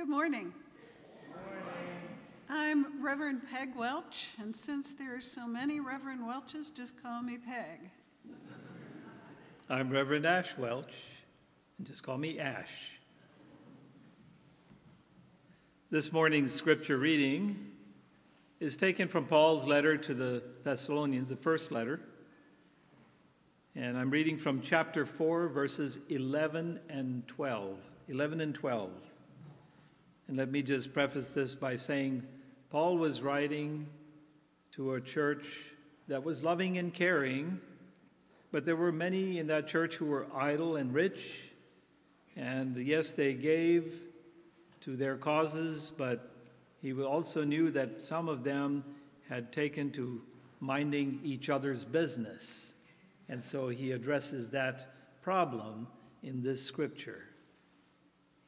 Good morning. I'm Reverend Peg Welch, and since there are so many Reverend Welches, just call me Peg. I'm Reverend Ash Welch, and just call me Ash. This morning's scripture reading is taken from Paul's letter to the Thessalonians, the first letter. And I'm reading from chapter 4, verses 11 and 12. 11 and 12. And let me just preface this by saying Paul was writing to a church that was loving and caring, but there were many in that church who were idle and rich. And yes, they gave to their causes, but he also knew that some of them had taken to minding each other's business. And so he addresses that problem in this scripture.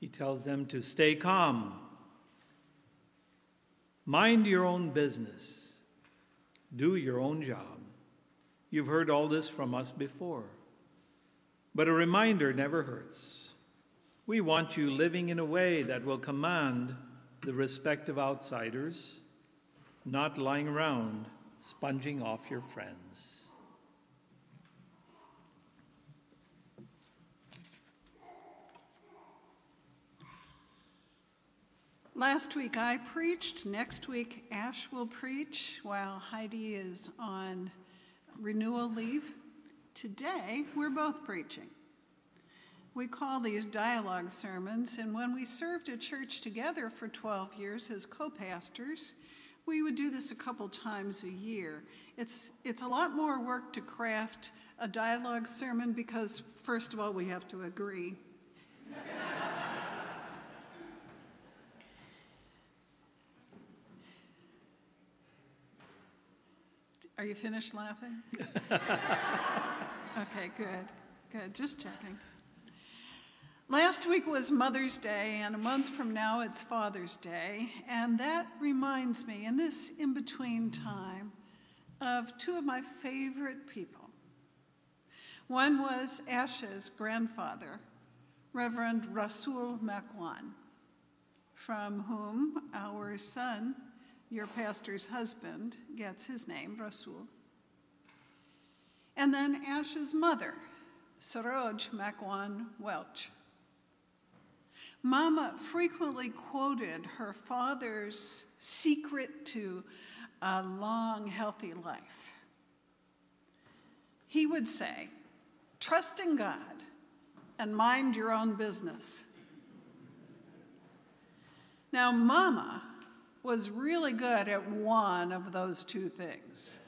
He tells them to stay calm, mind your own business, do your own job. You've heard all this from us before, but a reminder never hurts. We want you living in a way that will command the respect of outsiders, not lying around sponging off your friends. Last week I preached. Next week Ash will preach while Heidi is on renewal leave. Today we're both preaching. We call these dialogue sermons, and when we served a church together for 12 years as co pastors, we would do this a couple times a year. It's, it's a lot more work to craft a dialogue sermon because, first of all, we have to agree. Are you finished laughing? okay, good, good. Just checking. Last week was Mother's Day, and a month from now it's Father's Day. And that reminds me, in this in between time, of two of my favorite people. One was Ash's grandfather, Reverend Rasul Makwan, from whom our son your pastor's husband gets his name, Rasul. And then Ash's mother, Saroj Makwan Welch. Mama frequently quoted her father's secret to a long, healthy life. He would say, Trust in God and mind your own business. Now, Mama was really good at one of those two things.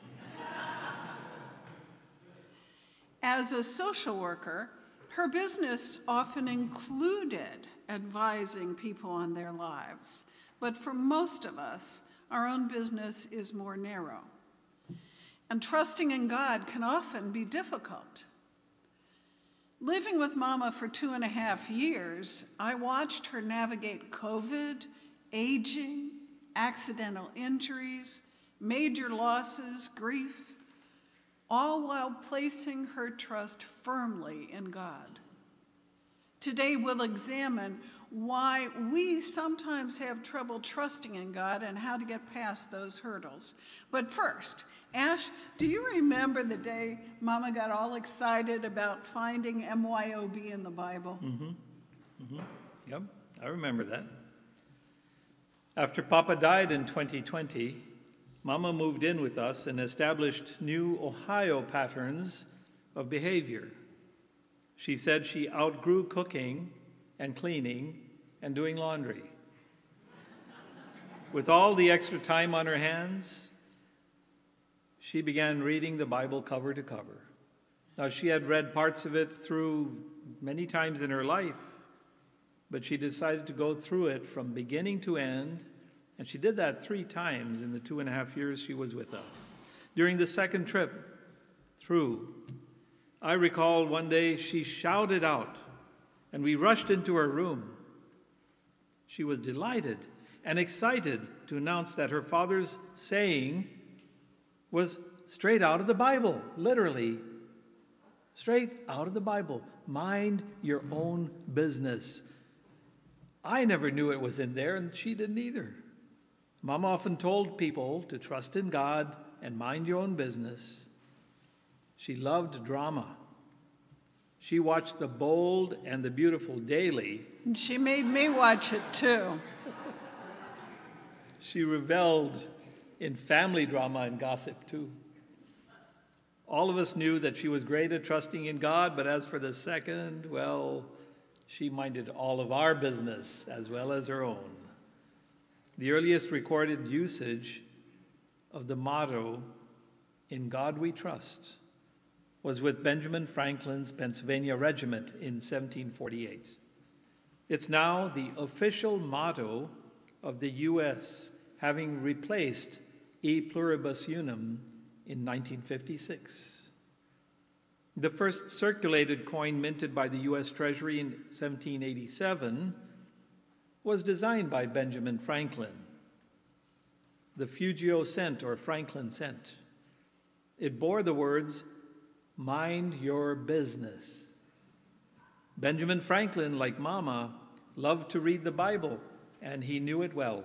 As a social worker, her business often included advising people on their lives. But for most of us, our own business is more narrow. And trusting in God can often be difficult. Living with Mama for two and a half years, I watched her navigate COVID, aging, accidental injuries, major losses, grief, all while placing her trust firmly in God. Today, we'll examine why we sometimes have trouble trusting in God and how to get past those hurdles. But first, Ash, do you remember the day Mama got all excited about finding MYOB in the Bible? Mm-hmm. Mm-hmm. Yep, I remember that. After Papa died in 2020, Mama moved in with us and established new Ohio patterns of behavior. She said she outgrew cooking and cleaning and doing laundry. With all the extra time on her hands, she began reading the Bible cover to cover. Now, she had read parts of it through many times in her life, but she decided to go through it from beginning to end, and she did that three times in the two and a half years she was with us. During the second trip through, I recall one day she shouted out, and we rushed into her room. She was delighted and excited to announce that her father's saying was straight out of the Bible, literally. Straight out of the Bible. Mind your own business. I never knew it was in there, and she didn't either. Mom often told people to trust in God and mind your own business. She loved drama. She watched The Bold and the Beautiful daily. And she made me watch it too. she reveled in family drama and gossip too. All of us knew that she was great at trusting in God, but as for the second, well, she minded all of our business as well as her own. The earliest recorded usage of the motto, In God We Trust, was with Benjamin Franklin's Pennsylvania Regiment in 1748. It's now the official motto of the U.S., having replaced E pluribus unum in 1956. The first circulated coin minted by the U.S. Treasury in 1787 was designed by Benjamin Franklin, the Fugio cent or Franklin cent. It bore the words, Mind your business. Benjamin Franklin, like Mama, loved to read the Bible, and he knew it well.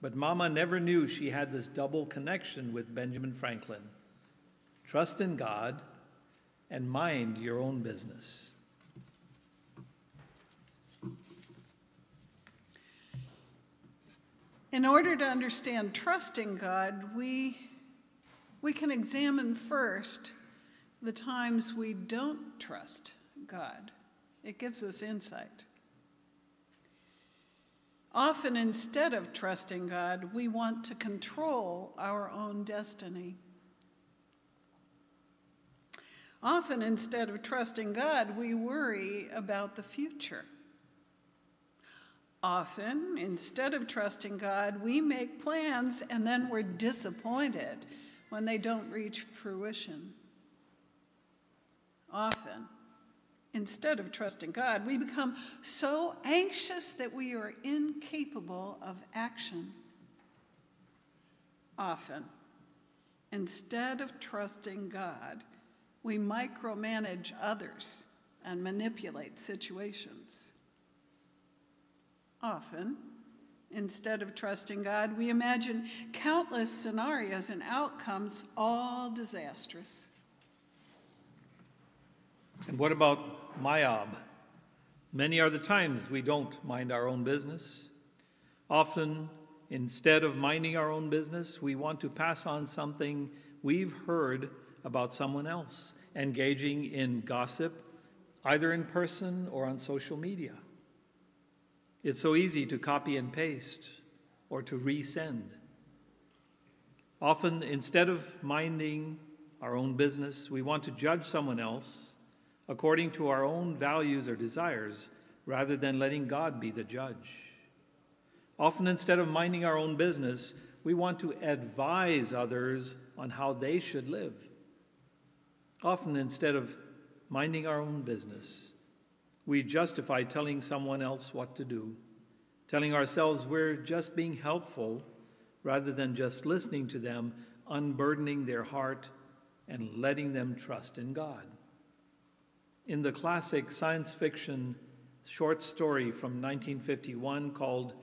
But Mama never knew she had this double connection with Benjamin Franklin trust in God and mind your own business. In order to understand trusting God, we, we can examine first the times we don't trust God. It gives us insight. Often, instead of trusting God, we want to control our own destiny. Often, instead of trusting God, we worry about the future. Often, instead of trusting God, we make plans and then we're disappointed when they don't reach fruition. Often, instead of trusting God, we become so anxious that we are incapable of action. Often, instead of trusting God, we micromanage others and manipulate situations. Often, instead of trusting God, we imagine countless scenarios and outcomes, all disastrous. And what about myob? Many are the times we don't mind our own business. Often, instead of minding our own business, we want to pass on something we've heard about someone else, engaging in gossip, either in person or on social media. It's so easy to copy and paste or to resend. Often, instead of minding our own business, we want to judge someone else according to our own values or desires rather than letting God be the judge. Often, instead of minding our own business, we want to advise others on how they should live. Often, instead of minding our own business, we justify telling someone else what to do, telling ourselves we're just being helpful rather than just listening to them, unburdening their heart, and letting them trust in God. In the classic science fiction short story from 1951 called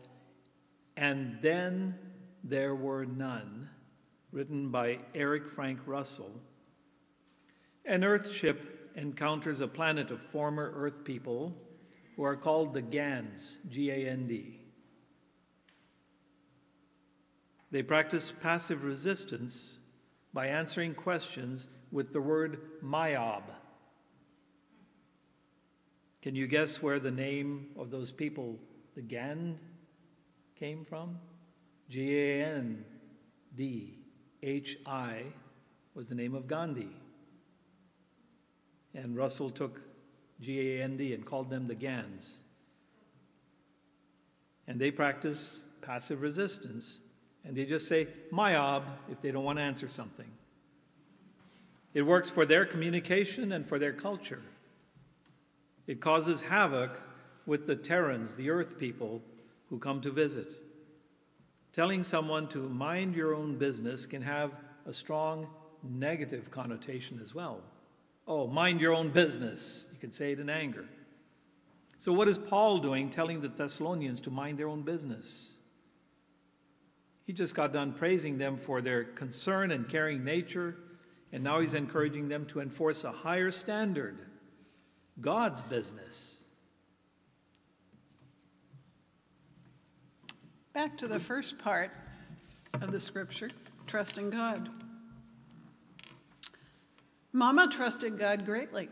And Then There Were None, written by Eric Frank Russell, an Earth ship encounters a planet of former Earth people who are called the Gands, G A N D. They practice passive resistance by answering questions with the word myob. Can you guess where the name of those people, the Gand, came from? G A N D H I was the name of Gandhi. And Russell took G A N D and called them the Gands. And they practice passive resistance. And they just say, Myob, if they don't want to answer something. It works for their communication and for their culture. It causes havoc with the Terrans, the earth people, who come to visit. Telling someone to mind your own business can have a strong negative connotation as well. Oh, mind your own business. You can say it in anger. So, what is Paul doing telling the Thessalonians to mind their own business? He just got done praising them for their concern and caring nature, and now he's encouraging them to enforce a higher standard God's business. Back to the first part of the scripture trusting God. Mama trusted God greatly.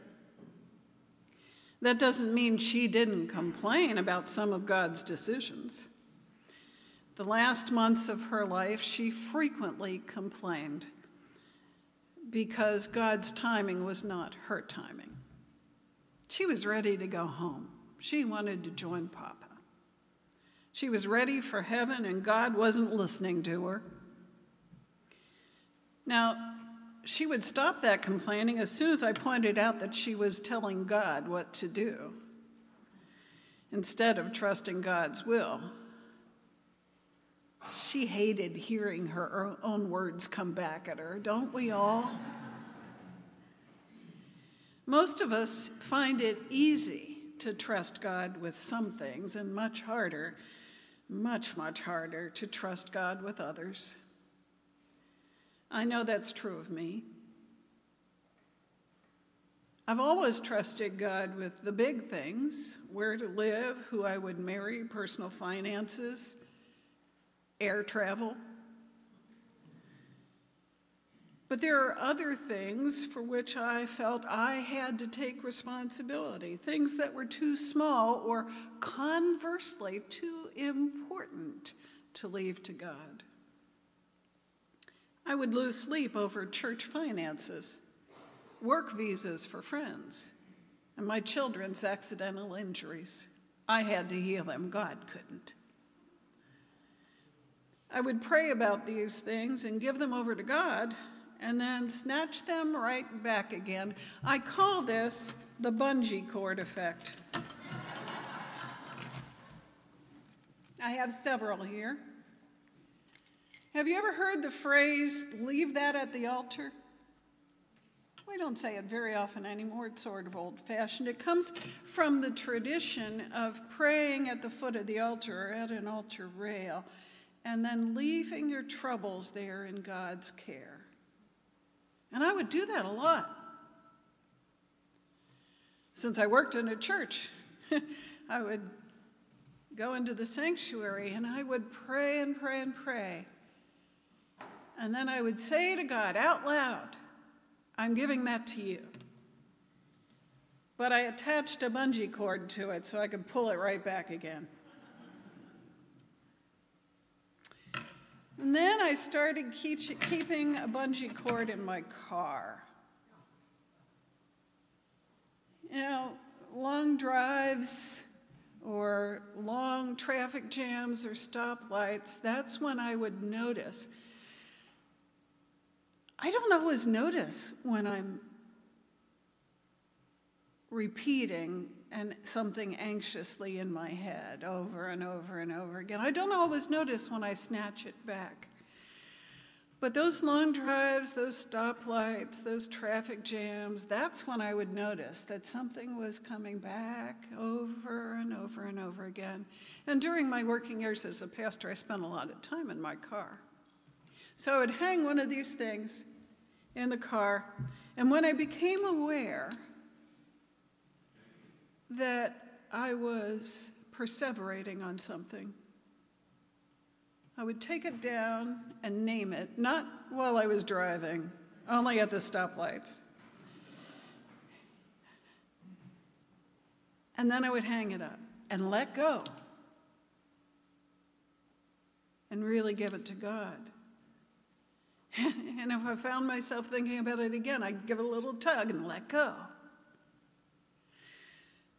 That doesn't mean she didn't complain about some of God's decisions. The last months of her life, she frequently complained because God's timing was not her timing. She was ready to go home. She wanted to join Papa. She was ready for heaven, and God wasn't listening to her. Now, she would stop that complaining as soon as I pointed out that she was telling God what to do instead of trusting God's will. She hated hearing her own words come back at her, don't we all? Most of us find it easy to trust God with some things and much harder, much, much harder to trust God with others. I know that's true of me. I've always trusted God with the big things where to live, who I would marry, personal finances, air travel. But there are other things for which I felt I had to take responsibility, things that were too small or conversely too important to leave to God. I would lose sleep over church finances, work visas for friends, and my children's accidental injuries. I had to heal them, God couldn't. I would pray about these things and give them over to God and then snatch them right back again. I call this the bungee cord effect. I have several here. Have you ever heard the phrase, leave that at the altar? We don't say it very often anymore. It's sort of old fashioned. It comes from the tradition of praying at the foot of the altar or at an altar rail and then leaving your troubles there in God's care. And I would do that a lot. Since I worked in a church, I would go into the sanctuary and I would pray and pray and pray. And then I would say to God out loud, I'm giving that to you. But I attached a bungee cord to it so I could pull it right back again. And then I started keeping a bungee cord in my car. You know, long drives or long traffic jams or stoplights, that's when I would notice I don't always notice when I'm repeating and something anxiously in my head over and over and over again. I don't always notice when I snatch it back. But those long drives, those stoplights, those traffic jams, that's when I would notice that something was coming back over and over and over again. And during my working years as a pastor, I spent a lot of time in my car. So I would hang one of these things in the car, and when I became aware that I was perseverating on something, I would take it down and name it, not while I was driving, only at the stoplights. And then I would hang it up and let go and really give it to God. And if I found myself thinking about it again, I'd give a little tug and let go.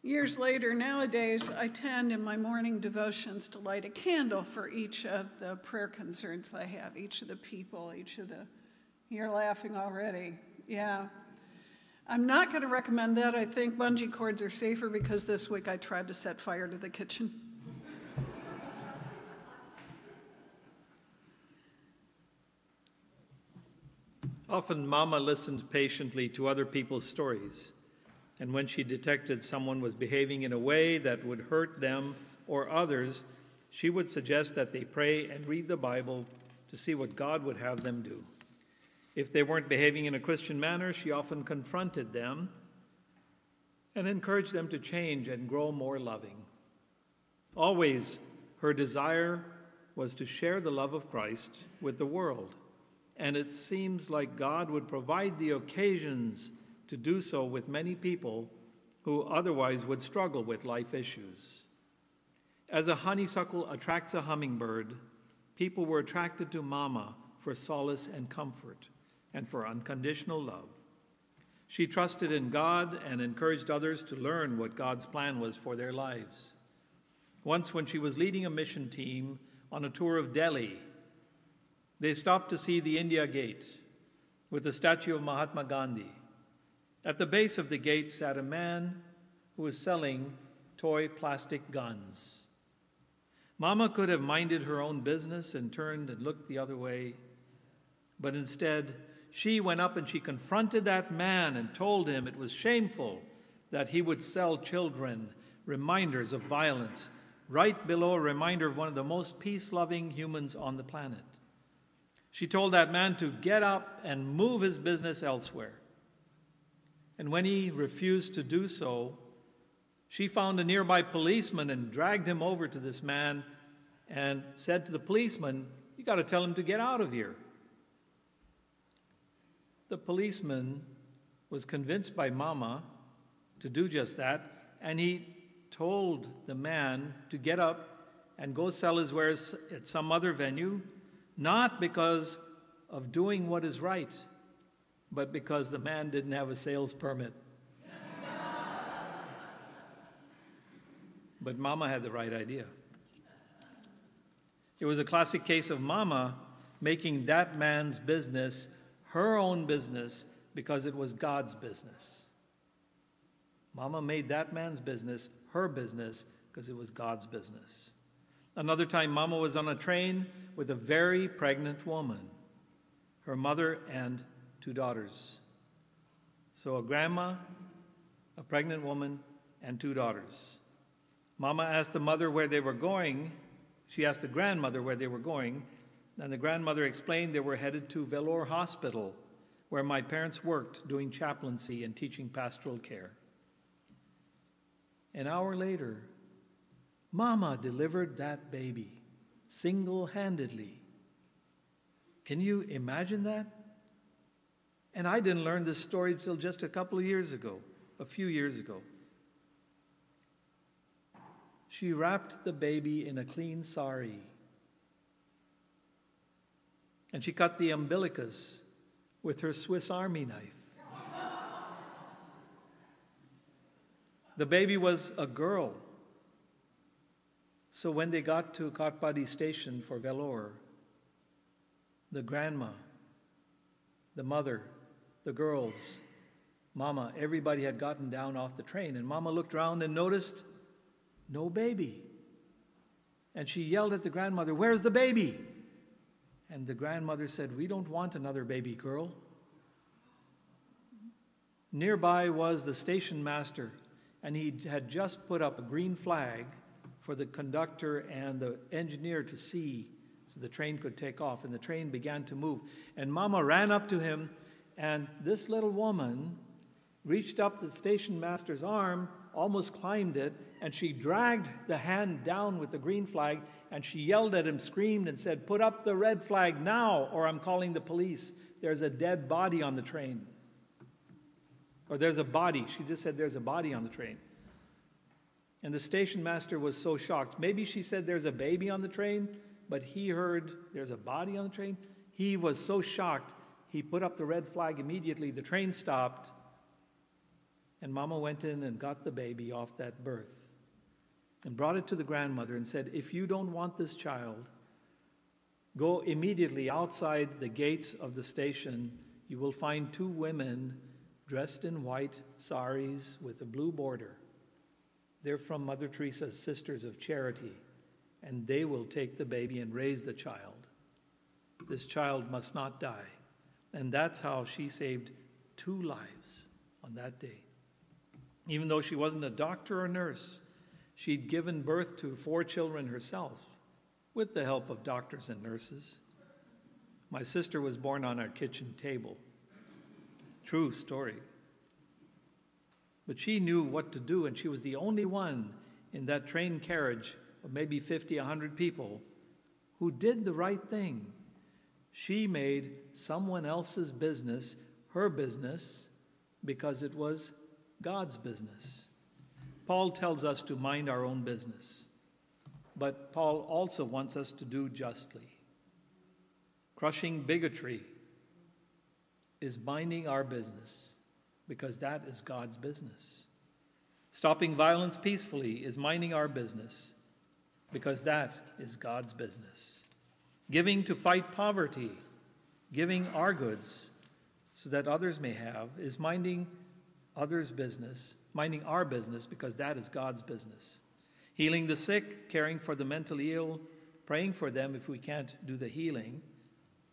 Years later, nowadays, I tend in my morning devotions to light a candle for each of the prayer concerns I have, each of the people, each of the. You're laughing already. Yeah. I'm not going to recommend that. I think bungee cords are safer because this week I tried to set fire to the kitchen. Often, Mama listened patiently to other people's stories And when she detected someone was behaving in a way that would hurt them or others, she would suggest that they pray and read the Bible to see what God would have them do. If they weren't behaving in a Christian manner, she often confronted them and encouraged them to change and grow more loving. Always, her desire was to share the love of Christ with the world, and it seems like God would provide the occasions to do so with many people who otherwise would struggle with life issues. As a honeysuckle attracts a hummingbird, people were attracted to Mama for solace and comfort and for unconditional love. She trusted in God and encouraged others to learn what God's plan was for their lives. Once, when she was leading a mission team on a tour of Delhi, they stopped to see the India Gate with the statue of Mahatma Gandhi. At the base of the gate sat a man who was selling toy plastic guns. Mama could have minded her own business and turned and looked the other way, but instead, she went up and she confronted that man and told him it was shameful that he would sell children reminders of violence right below a reminder of one of the most peace loving humans on the planet. She told that man to get up and move his business elsewhere. And when he refused to do so, she found a nearby policeman and dragged him over to this man and said to the policeman, You got to tell him to get out of here. The policeman was convinced by Mama to do just that, and he told the man to get up and go sell his wares at some other venue, not because of doing what is right, but because the man didn't have a sales permit. but Mama had the right idea. It was a classic case of Mama making that man's business her own business because it was God's business. Mama made that man's business her business because it was God's business. Another time, Mama was on a train with a very pregnant woman, her mother, and two daughters. So, a grandma, a pregnant woman, and two daughters. Mama asked the mother where they were going. She asked the grandmother where they were going, and the grandmother explained they were headed to Vellore Hospital, where my parents worked doing chaplaincy and teaching pastoral care. An hour later, Mama delivered that baby single handedly. Can you imagine that? And I didn't learn this story until just a couple of years ago, a few years ago. She wrapped the baby in a clean sari and she cut the umbilicus with her Swiss Army knife. the baby was a girl. So when they got to Katpadi station for Vellore, the grandma, the mother, the girls, Mama, everybody had gotten down off the train, and Mama looked around and noticed no baby. And she yelled at the grandmother, Where's the baby? And the grandmother said, We don't want another baby girl. Nearby was the station master, and he had just put up a green flag for the conductor and the engineer to see so the train could take off. And the train began to move. And Mama ran up to him, and this little woman reached up the station master's arm, almost climbed it, and she dragged the hand down with the green flag and she yelled at him, screamed, and said, Put up the red flag now, or I'm calling the police. There's a dead body on the train. Or there's a body. She just said, There's a body on the train. And the station master was so shocked. Maybe she said, There's a baby on the train, but he heard, There's a body on the train. He was so shocked, he put up the red flag immediately. The train stopped, and Mama went in and got the baby off that berth and brought it to the grandmother and said, If you don't want this child, go immediately outside the gates of the station. You will find two women dressed in white saris with a blue border. They're from Mother Teresa's Sisters of Charity, and they will take the baby and raise the child. This child must not die. And that's how she saved two lives on that day. Even though she wasn't a doctor or nurse, she'd given birth to four children herself with the help of doctors and nurses. My sister was born on our kitchen table. True story. But she knew what to do, and she was the only one in that train carriage of maybe 50, 100 people who did the right thing. She made someone else's business her business because it was God's business. Paul tells us to mind our own business, but Paul also wants us to do justly. Crushing bigotry is minding our business because that is God's business. Stopping violence peacefully is minding our business because that is God's business. Giving to fight poverty, giving our goods so that others may have, is minding others' business, minding our business because that is God's business. Healing the sick, caring for the mentally ill, praying for them if we can't do the healing,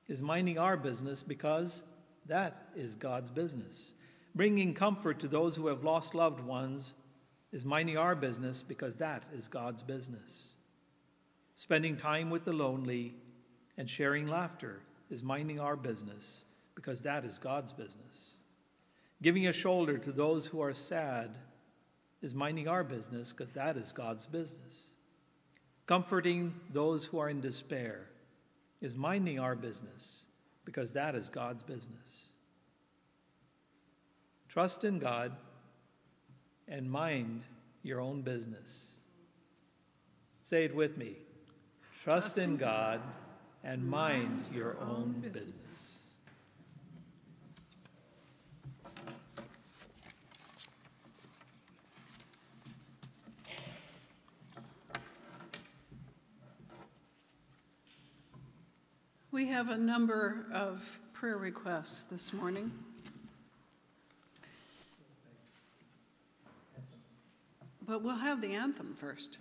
is minding our business because that is God's business. Bringing comfort to those who have lost loved ones is minding our business because that is God's business. Spending time with the lonely and sharing laughter is minding our business because that is God's business. Giving a shoulder to those who are sad is minding our business because that is God's business. Comforting those who are in despair is minding our business because that is God's business. Trust in God and mind your own business. Say it with me. Trust in God and mind your own business. We have a number of prayer requests this morning. But we'll have the anthem first.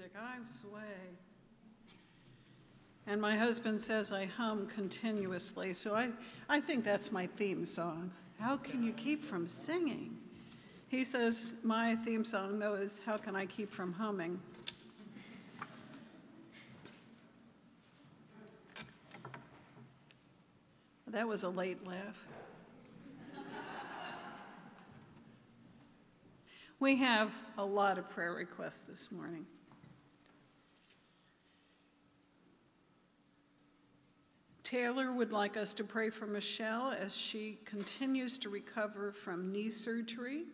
Music. I sway. And my husband says I hum continuously, so I, I think that's my theme song. How can you keep from singing? He says my theme song, though, is How Can I Keep from Humming? That was a late laugh. We have a lot of prayer requests this morning. Taylor would like us to pray for Michelle as she continues to recover from knee surgery.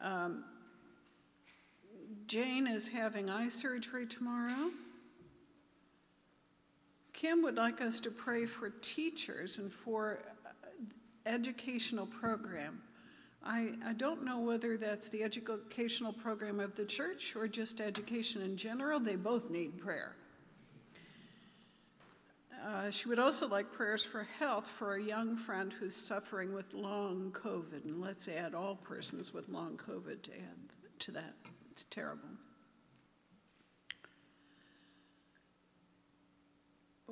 Um, Jane is having eye surgery tomorrow. Kim would like us to pray for teachers and for uh, educational program. I, I don't know whether that's the educational program of the church or just education in general. They both need prayer. Uh, she would also like prayers for health for a young friend who's suffering with long COVID. And let's add all persons with long COVID to add to that. It's terrible.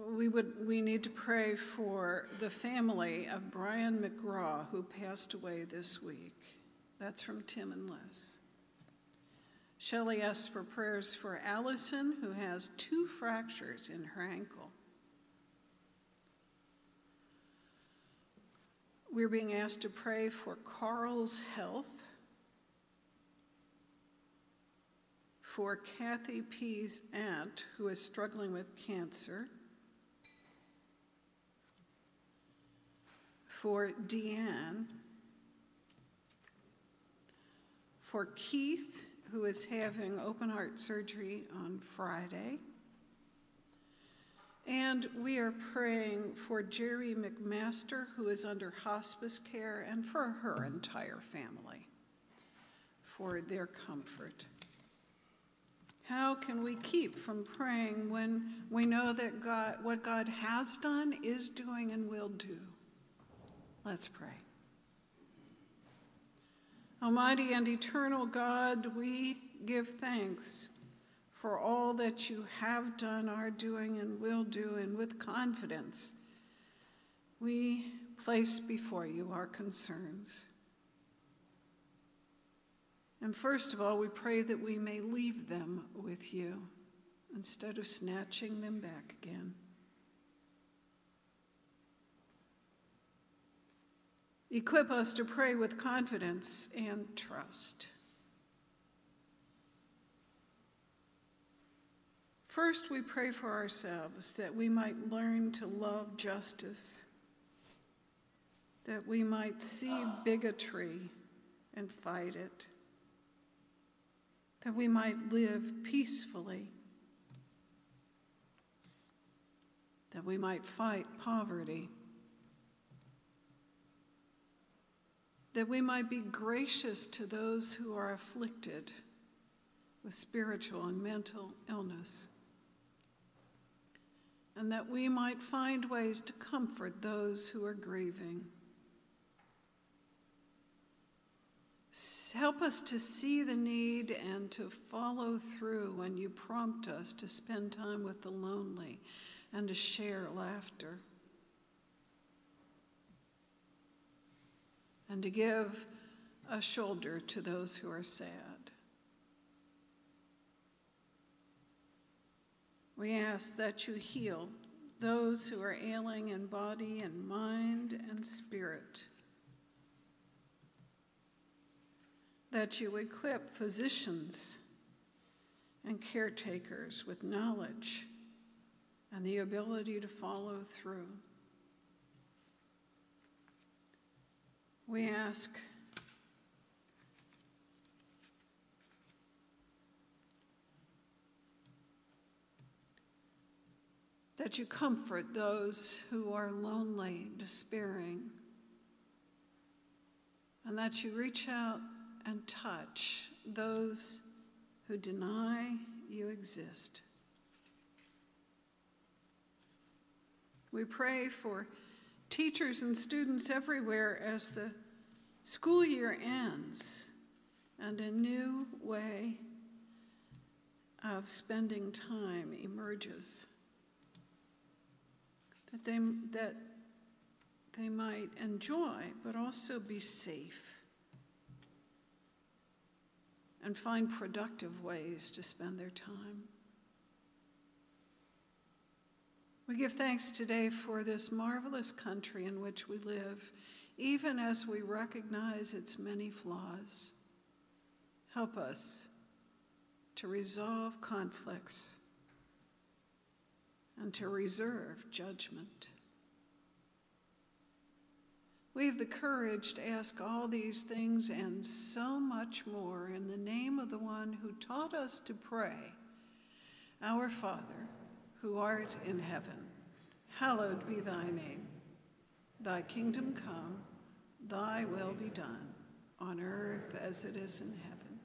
we would we need to pray for the family of Brian McGraw who passed away this week. That's from Tim and Les. Shelley asks for prayers for Allison who has two fractures in her ankle. We're being asked to pray for Carl's health, for Kathy P's aunt who is struggling with cancer for Deanne, for Keith, who is having open heart surgery on Friday. And we are praying for Jerry McMaster, who is under hospice care, and for her entire family, for their comfort. How can we keep from praying when we know that God, what God has done, is doing, and will do? Let's pray. Almighty and eternal God, we give thanks for all that you have done, are doing, and will do, and with confidence, we place before you our concerns. And first of all, we pray that we may leave them with you instead of snatching them back again. Equip us to pray with confidence and trust. First, we pray for ourselves that we might learn to love justice, that we might see bigotry and fight it, that we might live peacefully, that we might fight poverty that we might be gracious to those who are afflicted with spiritual and mental illness, and that we might find ways to comfort those who are grieving. Help us to see the need and to follow through when you prompt us to spend time with the lonely and to share laughter. and to give a shoulder to those who are sad. We ask that you heal those who are ailing in body and mind and spirit. That you equip physicians and caretakers with knowledge and the ability to follow through. We ask that you comfort those who are lonely, despairing, and that you reach out and touch those who deny you exist. We pray for teachers and students everywhere as the school year ends and a new way of spending time emerges. That they, that they might enjoy, but also be safe and find productive ways to spend their time. We give thanks today for this marvelous country in which we live, even as we recognize its many flaws. Help us to resolve conflicts and to reserve judgment. We have the courage to ask all these things and so much more in the name of the one who taught us to pray Our Father who art in heaven, hallowed be thy name. Thy kingdom come, thy will be done, on earth as it is in heaven.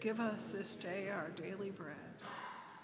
Give us this day our daily bread,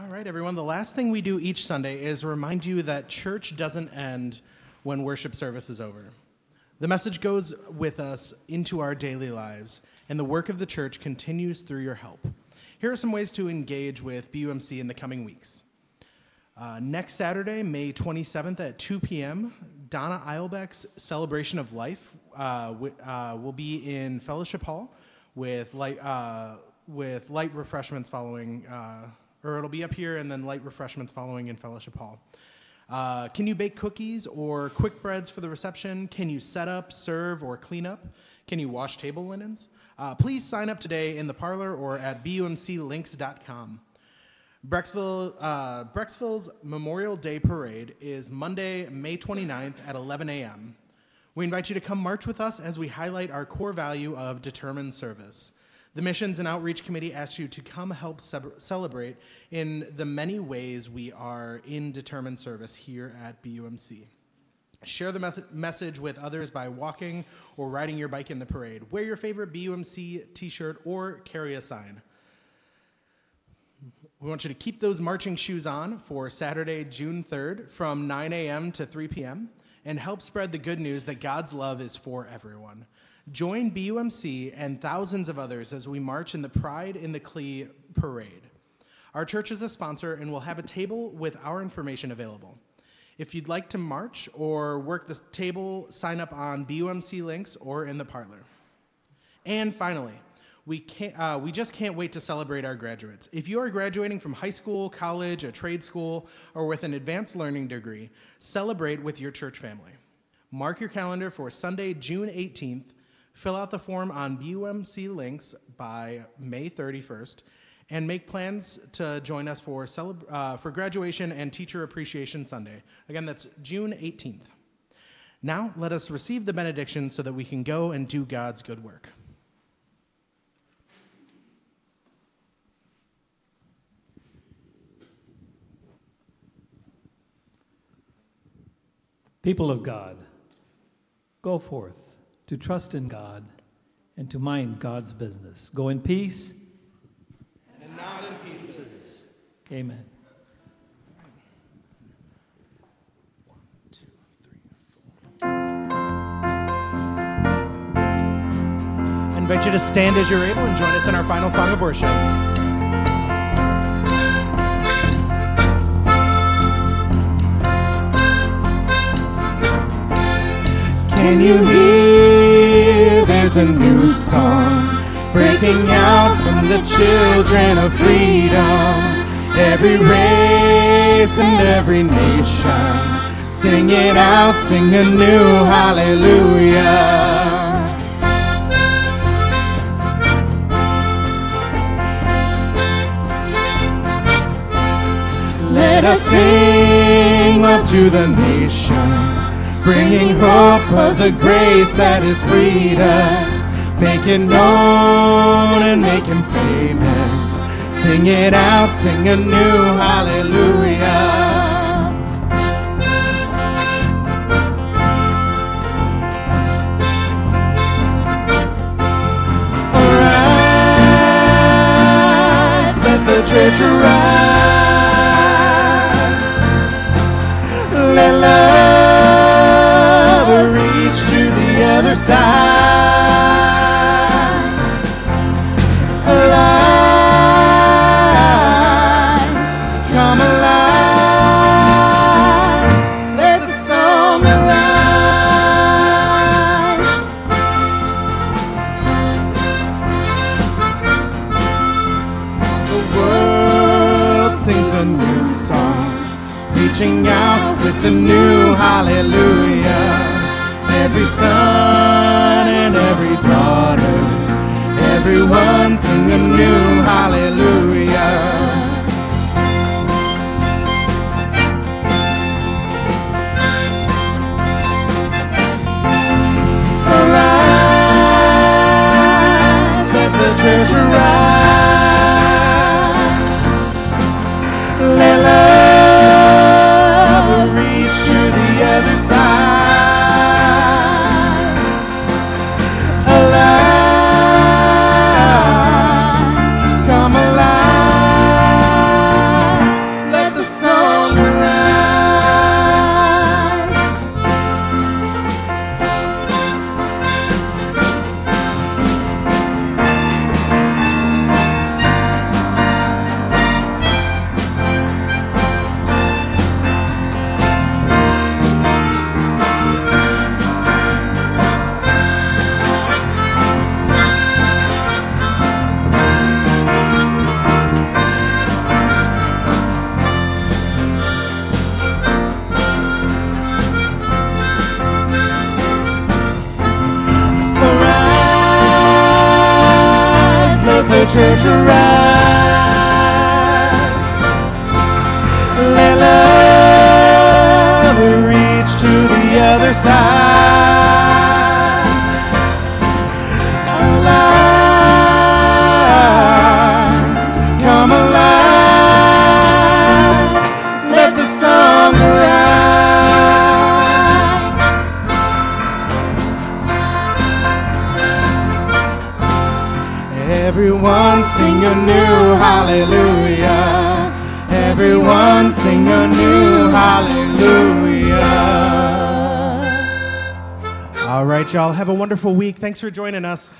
All right, everyone. The last thing we do each Sunday is remind you that church doesn't end when worship service is over. The message goes with us into our daily lives, and the work of the church continues through your help. Here are some ways to engage with BUMC in the coming weeks. Uh, next Saturday, May 27th at 2 p.m., Donna Eilbeck's Celebration of Life uh, w- uh, will be in Fellowship Hall with light, uh, with light refreshments following, uh, or it'll be up here and then light refreshments following in Fellowship Hall. Uh, can you bake cookies or quick breads for the reception? Can you set up, serve, or clean up? Can you wash table linens? please sign up today in the parlor or at bumclinks.com. Brecksville, uh, Memorial Day Parade is Monday, May 29th at 11 a.m. We invite you to come march with us as we highlight our core value of determined service. The Missions and Outreach Committee asks you to come help celebrate in the many ways we are in determined service here at BUMC. Share the message with others by walking or riding your bike in the parade. Wear your favorite BUMC t shirt or carry a sign. We want you to keep those marching shoes on for Saturday, June 3rd from 9 a.m. to 3 p.m. and help spread the good news that God's love is for everyone. Join BUMC and thousands of others as we march in the Pride in the Clee parade. Our church is a sponsor and will have a table with our information available. If you'd like to march or work the table, sign up on BUMC links or in the parlor. And finally, we, can't, uh, we just can't wait to celebrate our graduates. If you are graduating from high school, college, a trade school, or with an advanced learning degree, celebrate with your church family. Mark your calendar for Sunday, June 18th. Fill out the form on BUMC links by May 31st and make plans to join us for, celeb- uh, for graduation and Teacher Appreciation Sunday. Again, that's June 18th. Now, let us receive the benediction so that we can go and do God's good work. People of God, go forth to trust in God and to mind God's business. Go in peace and not in pieces. Amen. I invite you to stand as you're able and join us in our final song of worship. Can you hear? There's a new song breaking out from the children of freedom. Every race and every nation Sing it out, sing a new hallelujah. Let us sing to the nations, bringing hope of the grace that has freed us. Make it known and him famous. Sing it out, sing a new hallelujah. The church arise. Let love side. Sing a new hallelujah. Everyone sing a new hallelujah. All right, y'all. Have a wonderful week. Thanks for joining us.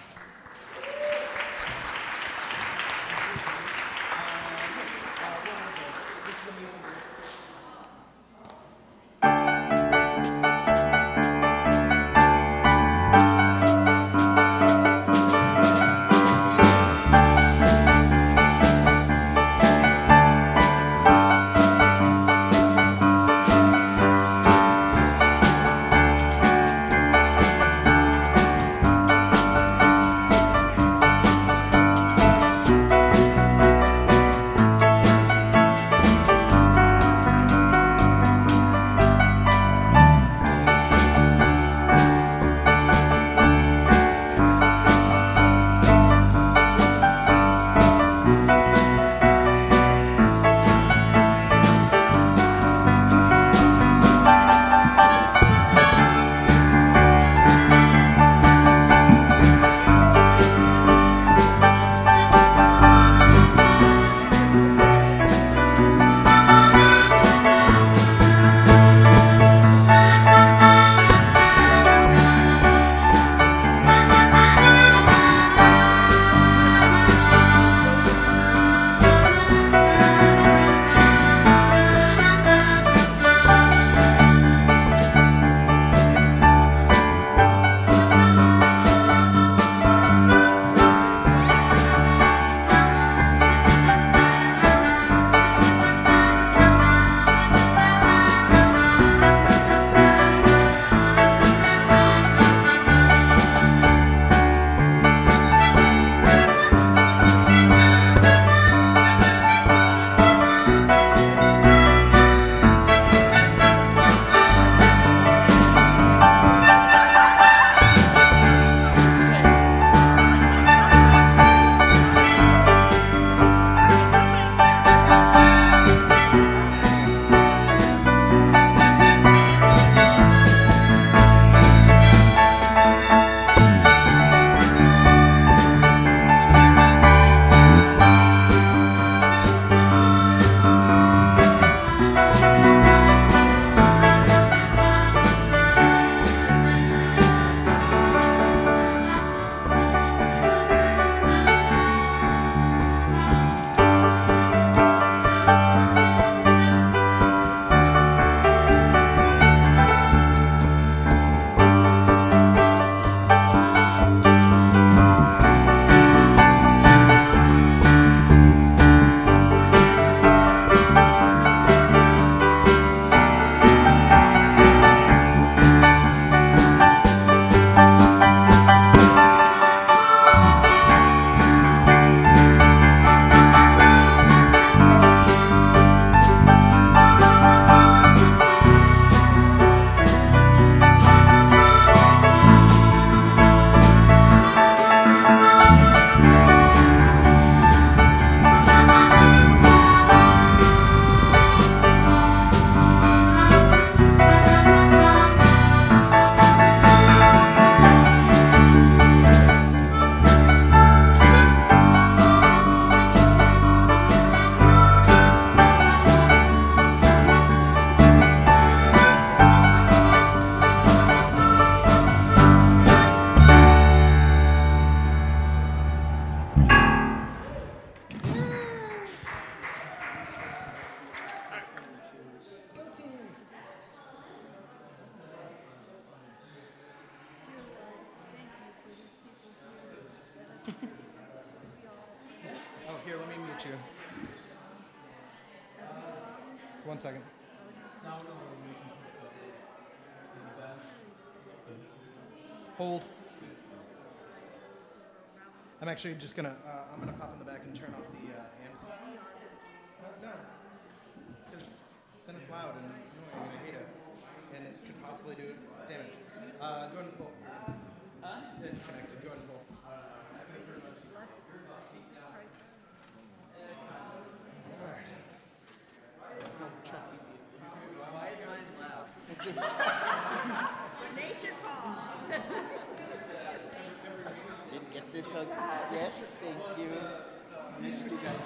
Actually just gonna. Uh, I'm gonna pop in the back and turn off the uh, amps. Uh, no, because then it's loud and annoying, and I hate it, and it could possibly do damage. Uh, go ahead and pull. Huh? It's connected. Go ahead and pull. Nature Yet. Thank you. You guys.